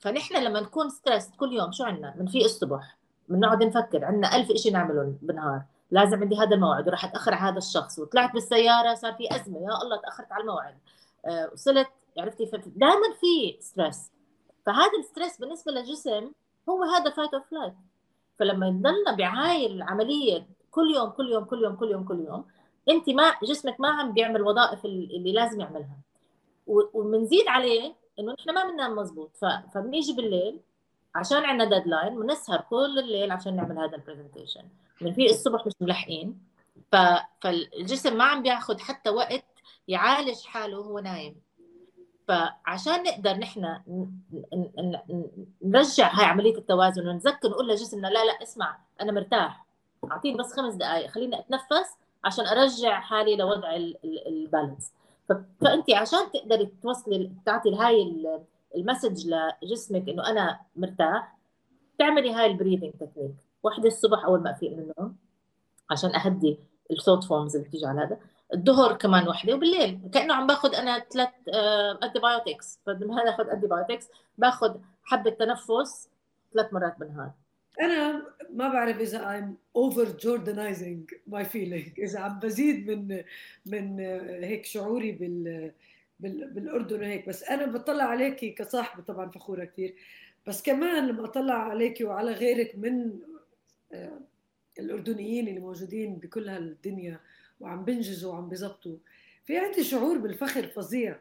C: فنحن لما نكون stress كل يوم شو عندنا؟ بنفيق الصبح بنقعد نفكر عندنا ألف شيء نعمله بالنهار. لازم عندي هذا الموعد وراح أتأخر على هذا الشخص. وطلعت بالسيارة صار في أزمة يا الله تأخرت على الموعد. أه وصلت عرفتي؟ دائما في stress فهذا ال stress بالنسبة للجسم هو هذا fight or flight فلما يضلنا بهاي العملية كل يوم كل يوم كل يوم كل يوم كل يوم أنت ما جسمك ما عم بيعمل وظائف اللي لازم يعملها. وبنزيد عليه إنه نحن ما بننام مزبوط. فبنيجي بالليل عشان عندنا deadline بنسهر كل الليل عشان نعمل هذا ال presentation بنفيق الصبح مش ملحقين. ف... فالجسم ما عم بياخذ حتى وقت يعالج حاله وهو نايم. فعشان نقدر نحن نرجع هاي عملية التوازن ونذكر نقول لجسمنا لا لا اسمع أنا مرتاح. أعطيني بس خمس دقائق خليني أتنفس عشان أرجع حالي لوضع ال balance فأنت عشان تقدري توصلي تعطي هاي ال message لجسمك إنه أنا مرتاح تعملي هاي ال breathing technique وحدة الصبح أول ما أفيق من النوم عشان أهدي ال thought forms اللي بتيجي على هذا. الظهر كمان وحدة وبالليل كأنه عم باخذ أنا ثلاث antibiotics فلما اخذ antibiotics باخذ حبة تنفس ثلاث مرات بالنهار.
A: أنا ما بعرف إذا I'm over Jordanizing my feeling. إذا عم بزيد من من هيك شعوري بال بالأردن وهيك. بس أنا بطلع عليكي كصاحبة طبعا فخورة كثير بس كمان لما أطلع عليكي وعلى غيرك من آه، الأردنيين اللي موجودين بكل هالدنيا وعم بنجزوا وعم بزبطوا في عندي شعور بالفخر فظيع.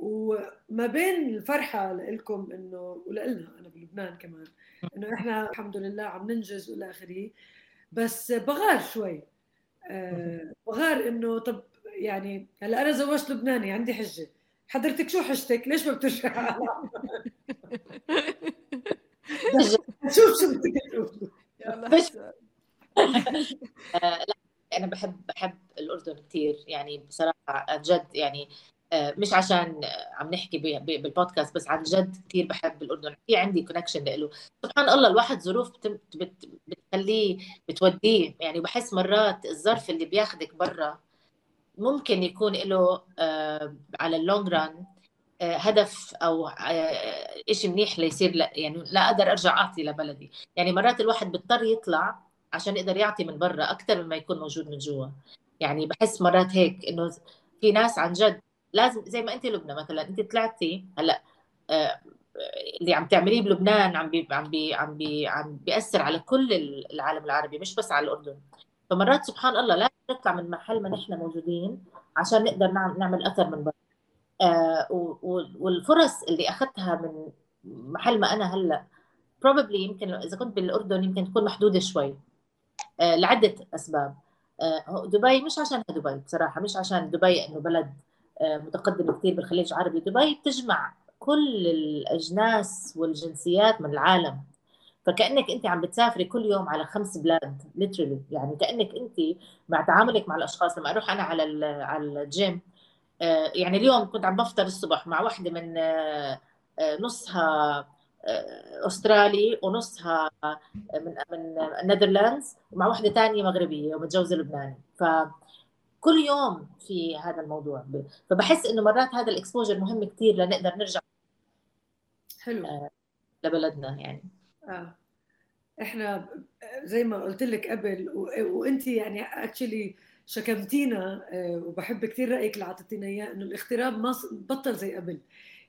A: وما بين الفرحة لكم إنه ولنا أنا بلبنان كمان إنه إحنا الحمد لله عم ننجز والى آخره. بس بغار شوي أه بغار إنه طب يعني هلأ أنا زوجت لبناني عندي حجة. حضرتك شو حجتك؟ ليش ما بترجع؟ [LAUGHS] شوف شو بدك تقول [LAUGHS]
C: آه، أنا بحب بحب الأردن كثير يعني بصراحة جد يعني آه، مش عشان عم نحكي بالبودكاست بس عن جد كثير بحب الأردن. في عندي connection له سبحان الله الواحد ظروف بتخليه بتوديه. يعني بحس مرات الظرف اللي بياخذك برا ممكن يكون له آه، على ال long run آه، هدف أو شيء منيح ليصير لا يعني لا أقدر أرجع أعطي لبلدي. يعني مرات الواحد بيضطر يطلع عشان يقدر يعطي من برا أكثر مما يكون موجود من جوا. يعني بحس مرات هيك إنه في ناس عن جد لازم زي ما انت لبنى مثلا انت طلعتي هلأ آه، اللي عم تعمليه بلبنان عم بي عم بي عم بي عم بيأثر على كل العالم العربي مش بس على الأردن. فمرات سبحان الله لازم نطلع من محل ما نحن موجودين عشان نقدر نعمل أثر من برا. آه والفرص اللي أخذتها من محل ما أنا هلأ probably يمكن إذا كنت بالأردن يمكن تكون محدودة شوي. آه لعدة أسباب. آه دبي مش عشان دبي بصراحة مش عشان دبي إنه بلد متقدمه كثير بالخليج العربي دبي بتجمع كل الأجناس والجنسيات من العالم. فكأنك أنت عم بتسافري كل يوم على خمس بلاد literally يعني كأنك أنت مع تعاملك مع الأشخاص. لما أروح أنا على على الجيم آه، يعني اليوم كنت عم بفطر الصبح مع وحدة من آه، نصها أسترالي ونصها من من ال Netherlands ومع وحدة ثانية مغربية ومتجوزة لبناني. ف كل يوم في هذا الموضوع. فبحس إنه مرات هذا ال exposure مهم كثير لنقدر نرجع
A: حلو. آه
C: لبلدنا يعني.
A: آه. إحنا زي ما قلت لك قبل وأنت يعني actually حكيتينا آه وبحب كثير رأيك اللي اعطيتينا إياه إنه الاغتراب ما بطل زي قبل.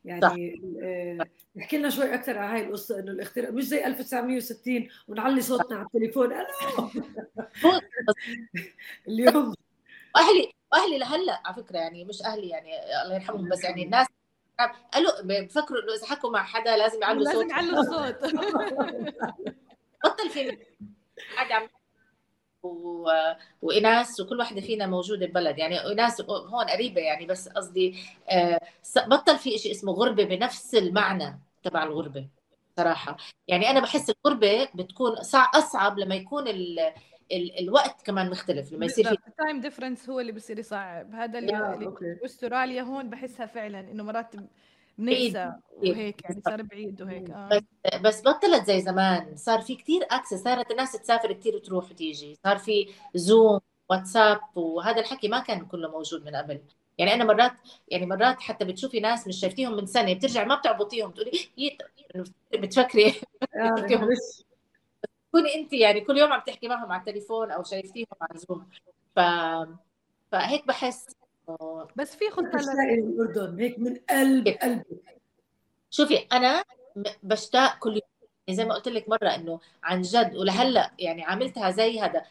A: يعني آه احكي لنا شوي أكثر على هاي القصة إنه الاغتراب مش زي 1960 ونعلي صوتنا على التليفون. [LAUGHS] اليوم
C: وأهلي وأهلي لهلأ على فكرة يعني مش أهلي يعني الله يرحمهم بس يعني الناس قالوا بفكروا إنه إذا حكوا مع حدا لازم يعلوا صوت.
B: لازم يعلوا الصوت [LAUGHS]
C: بطل في قاعد عم و... وإناس وكل واحدة فينا موجودة ببلد. يعني إناس هون قريبة يعني بس قصدي آه، بطل في شيء اسمه غربة بنفس المعنى تبع الغربة صراحة. يعني أنا بحس الغربة بتكون أصعب لما يكون ال... ال... الوقت كمان مختلف لما يصير في
B: التايم ديفرنس هو اللي بصير يصعب. هذا اللي, اللي أستراليا هون بحسها فعلا إنه مرات بننسى وهيك يعني صار بعيد وهيك. آه.
C: بس بس بطلت زي زمان. صار في كثير access صارت الناس تسافر كثير وتروح وتيجي. صار في Zoom واتساب وهذا الحكي ما كان كله موجود من قبل. يعني أنا مرات يعني مرات حتى بتشوفي ناس مش شايفتيهم من سنة بترجع ما بتعبطيهم تقولي بتفكري [LAUGHS] تكوني انت يعني كل يوم عم تحكي معهم على التليفون أو شايفتيهم على زوم ف فهيك بحس
B: بس في خطة
A: الأردن هيك من قلب قلبك
C: شوفي أنا بشتاق كل يوم. زي ما قلت لك مرة إنه عن جد ولهلأ يعني عملتها زي هذا.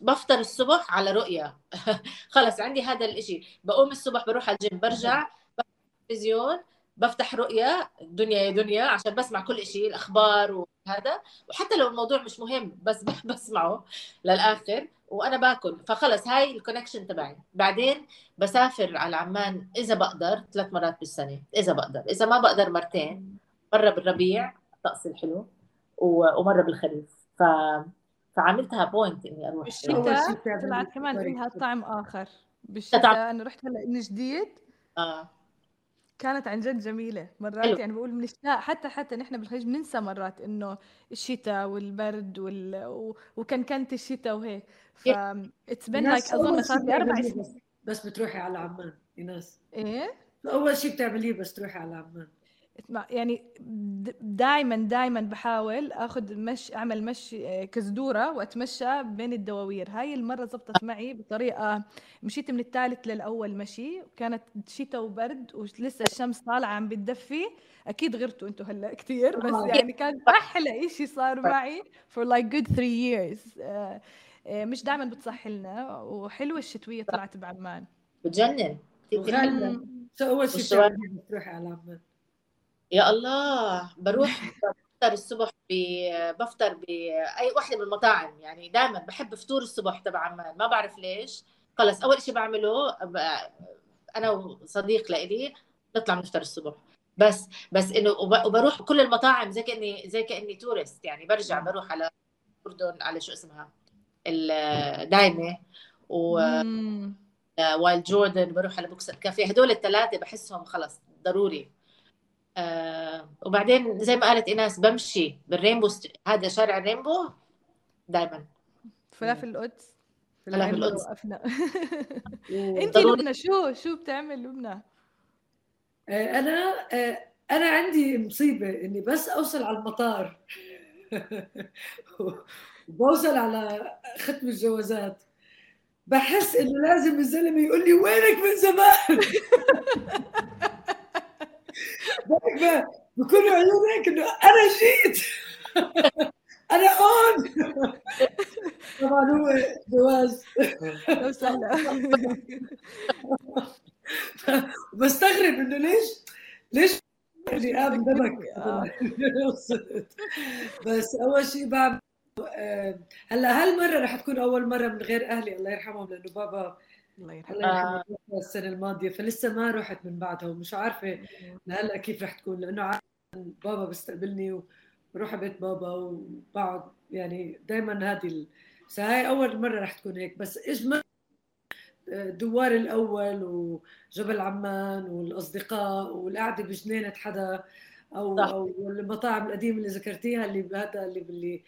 C: بفطر الصبح على رؤيه [LAUGHS] خلص عندي هذا الإشي. بقوم الصبح بروح على الجيم برجع التلفزيون بفتح رؤية دنيا يا دنيا عشان بسمع كل شيء الأخبار وهذا. وحتى لو الموضوع مش مهم بس [LAUGHS] بسمعه للآخر وأنا باكل. فخلص هاي ال connection تبعي. بعدين بسافر على عمان إذا بقدر ثلاث مرات بالسنة. إذا بقدر. إذا ما بقدر مرتين. مرة بالربيع الطقس الحلو ومرة بالخريف. ف فعملتها point إني أروح
B: بالشتاء طلعت كمان فيها طعم آخر. بالشتاء أنا رحت هلا من جديد. آه. كانت عن جد جميلة مرات حلو. يعني بقول بنشتاق حتى حتى نحن بالخليج بننسى مرات إنه الشتاء والبرد وال... و... وكان كانت الشتاء وهيك. ف it's been like أظن صار لي أربع سنين.
A: بس بتروحي على عمان ايناس
B: إيه؟
A: أول شيء بتعمليه بس تروحي على عمان.
B: يعني دائما دائما بحاول آخذ مش أعمل مشي آه، كزدورة وأتمشى بين الدواوير هاي المرة زبطت [LAUGHS] معي بطريقة مشيت من الثالث للأول مشي وكانت شتاء وبرد ولسه الشمس طالعة عم بتدفي. أكيد غرتوا أنتم هلأ كثير [LAUGHS] بس. يعني كان أحلى شيء صار معي for like good three years. آه، مش دائما بتصح لنا وحلوة الشتوية طلعت بعمان
C: بتجنن.
A: أول شيء بتروحي على عمان
C: يا الله بروح بفطر الصبح ب... بفطر باي وحدة من المطاعم يعني دائما بحب فطور الصبح تبع عمان ما بعرف ليش. خلص أول شيء بعمله ب... أنا وصديق لإلي نطلع نفطر الصبح. بس بس إنه وبروح كل المطاعم زي كأني زي كأني تورست يعني برجع بروح على الأردن على شو اسمها الدايمه و وايلد جوردن بروح على بوكس الكافيه هدول الثلاثه بحسهم خلص ضروري. آه وبعدين زي ما قالت ايناس بمشي بالرينبو ست... هذا شارع الرينبو دائما
B: فلافل القدس. فلافل القدس. [LAUGHS] انت لبنى شو شو بتعمل لبنى؟
A: آه أنا آه أنا عندي مصيبة إني بس أوصل على المطار. [LAUGHS] وبوصل على ختم الجوازات. بحس إنه لازم الزلمة يقول لي وينك من زمان؟ [LAUGHS] بكل عيونك إنه أنا جيت. [LAUGHS] أنا هون [LAUGHS] طبعا هو جواز. [LAUGHS] بستغرب إنه ليش ليش اللي قام دمك؟ بس أول شيء بعمل آه، هلأ هالمرة رح تكون أول مرة من غير أهلي الله يرحمهم لأنه بابا الله يرحمه. السنة الماضية فلسه ما رحت من بعدها ومش عارفة لهلأ كيف رح تكون لأنه بابا بيستقبلني وبروح على بيت بابا وبقعد يعني دائما هذه ال... هاي أول مرة رح تكون هيك. بس اجمل دوار الأول وجبل عمان والأصدقاء والقعدة بجنينة حدا أو صح. أو المطاعم القديمة اللي ذكرتيها اللي هذا اللي اللي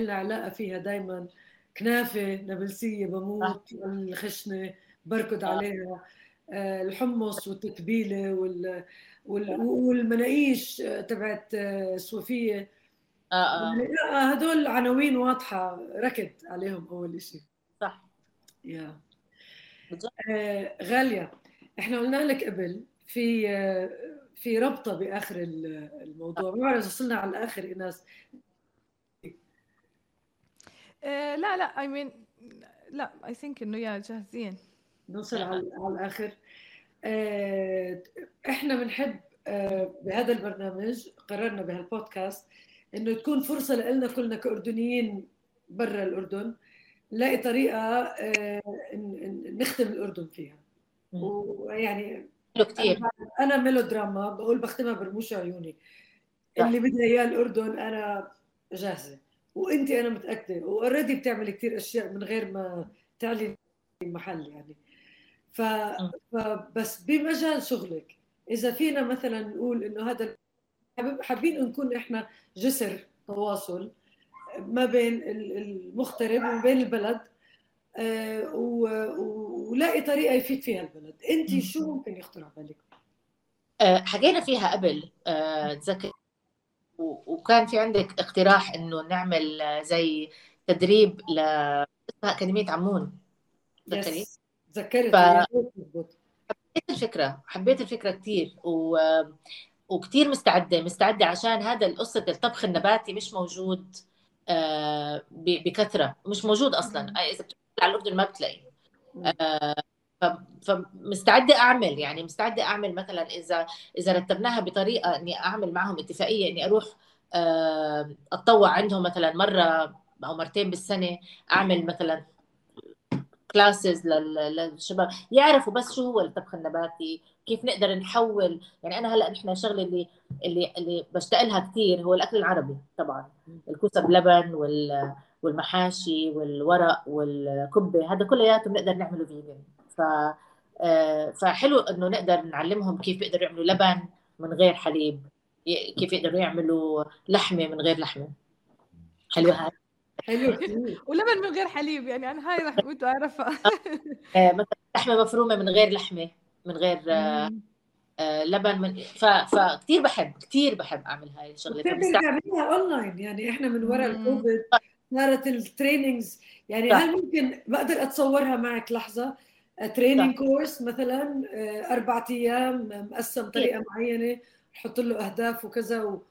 A: لنا علاقة فيها دائما كنافة نابلسية بموت الخشنه بركض عليها. آه، الحمص والتتبيلة وال والمناقيش تبعت آه، صوفية. آه آه. يعني هدول عناوين واضحة ركض عليهم أول شيء
C: صح.
A: يا. آه غالية. إحنا قلنا لك قبل في آه في ربطة بآخر الموضوع. ما بعرف وصلنا على الآخر ايناس
B: آه لا لا اي I مين mean, لا اي ثينك إنه يا جاهزين.
A: نوصل على, على الآخر. آه، إحنا بنحب آه، بهذا البرنامج قررنا بهالبودكاست إنه تكون فرصة لنا كلنا كأردنيين برا الأردن نلاقي طريقة نختم الأردن فيها. ويعني
C: كثير
A: أنا ميلودراما بقول بختمها برموش عيوني. اللي بدها إياه الأردن أنا جاهزة. وانت أنا متاكده واوريدي بتعمل كثير اشياء من غير ما تعلن محل يعني. ف... فبس بمجال شغلك إذا فينا مثلا نقول إنه هذا حابين نكون إحنا جسر تواصل ما بين المغترب وما بين البلد آه، ولاقي طريقة يفيد فيها البلد. انت شو ممكن يخطر على بالك؟
C: آه، حكينا فيها قبل آه، تذكر وكان في عندك اقتراح إنه نعمل زي تدريب ل أكاديمية عمون؟
A: تذكري تذكرت. ف...
C: حبيت الفكرة. حبيت الفكرة كثير و... وكثير مستعدة مستعدة عشان هذا القصة الطبخ النباتي مش موجود آه، بكثرة مش موجود أصلا. إذا بتطلع على الأردن ما بتلاقي. فمستعدة أعمل يعني مستعدة أعمل مثلا إذا إذا رتبناها بطريقة إني أعمل معهم اتفاقية إني أروح آه، أتطوع عندهم مثلا مرة أو مرتين بالسنة أعمل مثلا كلاسز للشباب. يعرفوا بس شو هو الطبخ النباتي كيف نقدر نحول. يعني أنا هلأ نحن الشغله اللي اللي اللي بشتاق لها كثير هو الأكل العربي طبعا. الكوسة بلبن وال والمحاشي والورق والكبة هذا كلياته بنقدر نعمله فيجن ف آه، فحلو إنه نقدر نعلمهم كيف بيقدروا يعملوا لبن من غير حليب كيف يقدروا يعملوا لحمة من غير لحمة. حلو هاي؟ [LAUGHS]
A: حلو.
B: ولبن من غير حليب يعني أنا هاي راح كنت اعرفها
C: آه، مثلا لحمة مفرومة من غير لحمة من غير آه، لبن من ف... فكتير بحب كثير بحب أعمل هاي الشغلة.
A: بتقدر تعمليها اونلاين يعني إحنا من وراء الكوفيد صارت ال trainings يعني. هل ممكن بقدر أتصورها معك؟ لحظة. training course مثلا أربع أيام مقسم طريقة معينة نحط له أهداف وكذا و...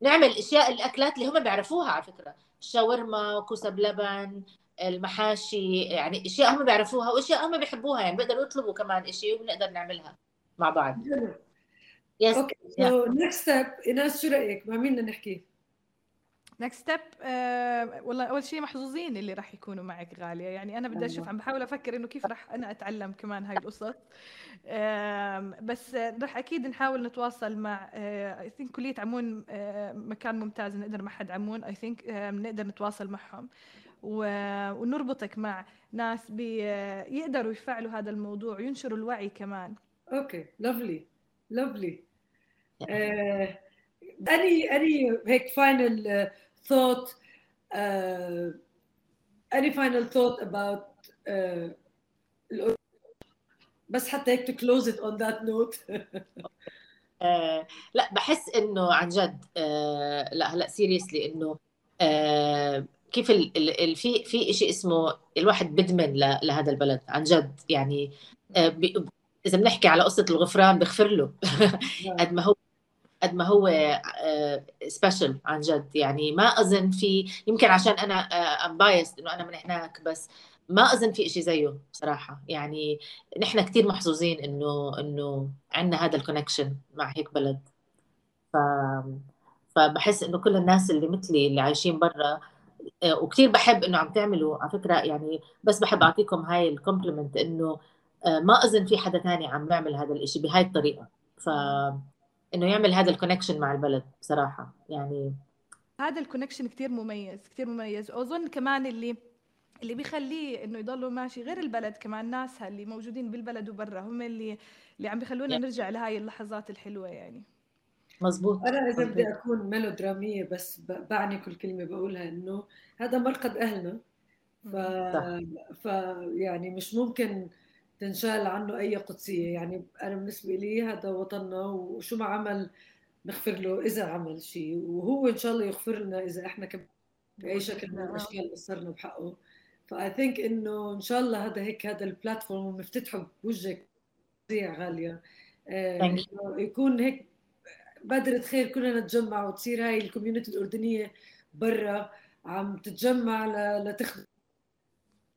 C: نعمل أشياء الأكلات اللي هم بيعرفوها على فكرة. الشاورما كوسة بلبن المحاشي يعني أشياء هم بيعرفوها وأشياء هم بيحبوها يعني بيقدروا يطلبوا كمان شيء وبنقدر نعملها مع بعض.
A: yes okay. So next step ايناس شو رأيك؟ مع مين بدنا نحكي؟
B: next step uh, والله أول شيء محظوظين اللي راح يكونوا معك غالية. يعني أنا بدي أشوف عم بحاول أفكر إنه كيف راح أنا أتعلم كمان هاي القصص. بس راح أكيد نحاول نتواصل مع I uh, think كلية عمون uh, مكان ممتاز نقدر مع حد عمون I think بنقدر نتواصل معهم. ونربطك مع ناس بيقدروا يفعلوا هذا الموضوع وينشروا الوعي كمان.
A: okay lovely lovely any any هيك final thought uh, any final thought about uh, بس حتى هيك to close it on that note [LAUGHS]
C: آه لا بحس إنه عن جد آه لا هلا سيريسلي إنه آه كيف ال ال في في شيء اسمه الواحد بدمن لهذا البلد عن جد يعني آه إذا بنحكي على قصة الغفران بغفر له [LAUGHS] نعم. قد ما هو قد ما هو سبيشل آه، عن جد. يعني ما أظن في يمكن عشان أنا ام بايست إنه أنا من هناك بس ما أظن في شيء زيه بصراحة. يعني نحن كثير محظوظين إنه إنه عندنا هذا الكونكشن مع هيك بلد. ف فبحس إنه كل الناس اللي مثلي اللي عايشين برا آه، وكثير بحب إنه عم تعملوا على فكرة يعني بس بحب أعطيكم هاي الكومبلمنت إنه آه، ما أظن في حدا ثاني عم بيعمل هذا الشيء بهاي الطريقة. ف إنه يعمل هذا الكونكشن مع البلد بصراحة يعني.
B: هذا الكونكشن كثير مميز كثير مميز. واظن كمان اللي اللي بيخليه إنه يضلوا ماشي غير البلد كمان ناسها اللي موجودين بالبلد وبرا هم اللي اللي عم بيخلونا يعني. نرجع لهاي اللحظات الحلوة يعني.
C: مزبوط
A: أنا إذا بدي أكون ميلودرامية بس بعني كل كلمة بقولها إنه هذا مرقد أهلنا. ف... ف يعني مش ممكن تنشال عنه أي قدسية. يعني أنا بالنسبة لي هذا وطننا وشو ما عمل نغفر له إذا عمل شيء وهو إن شاء الله يغفر لنا إذا إحنا كم بأي شكل من الاشكال قصرنا بحقه. ف I think إنه إن شاء الله هذا هيك هذا ال platform ومفتتحه بوجهك غالية. آه يكون هيك بادرة خير كلنا نتجمع وتصير هاي ال community الأردنية برا عم تتجمع لتخدم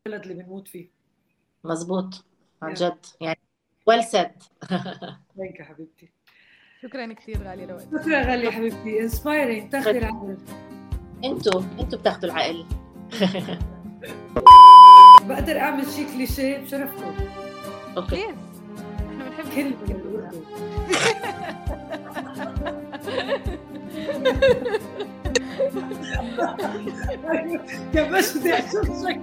A: البلد اللي بنموت فيه.
C: مزبوط. عن جد يعني well said
A: thank you حبيبتي.
B: شكرا كثير غالية لوقتك
A: شكرا غالية حبيبتي. inspiring تاخذي العقل.
C: أنتوا أنتوا بتاخذوا العقل. [LAUGHS]
A: بقدر أعمل شيء كليشيه بشرفكم.
B: okay. إحنا بنحب
A: من الاردن [LAUGHS] [LAUGHS] يا باشا بدي أشوف شكلك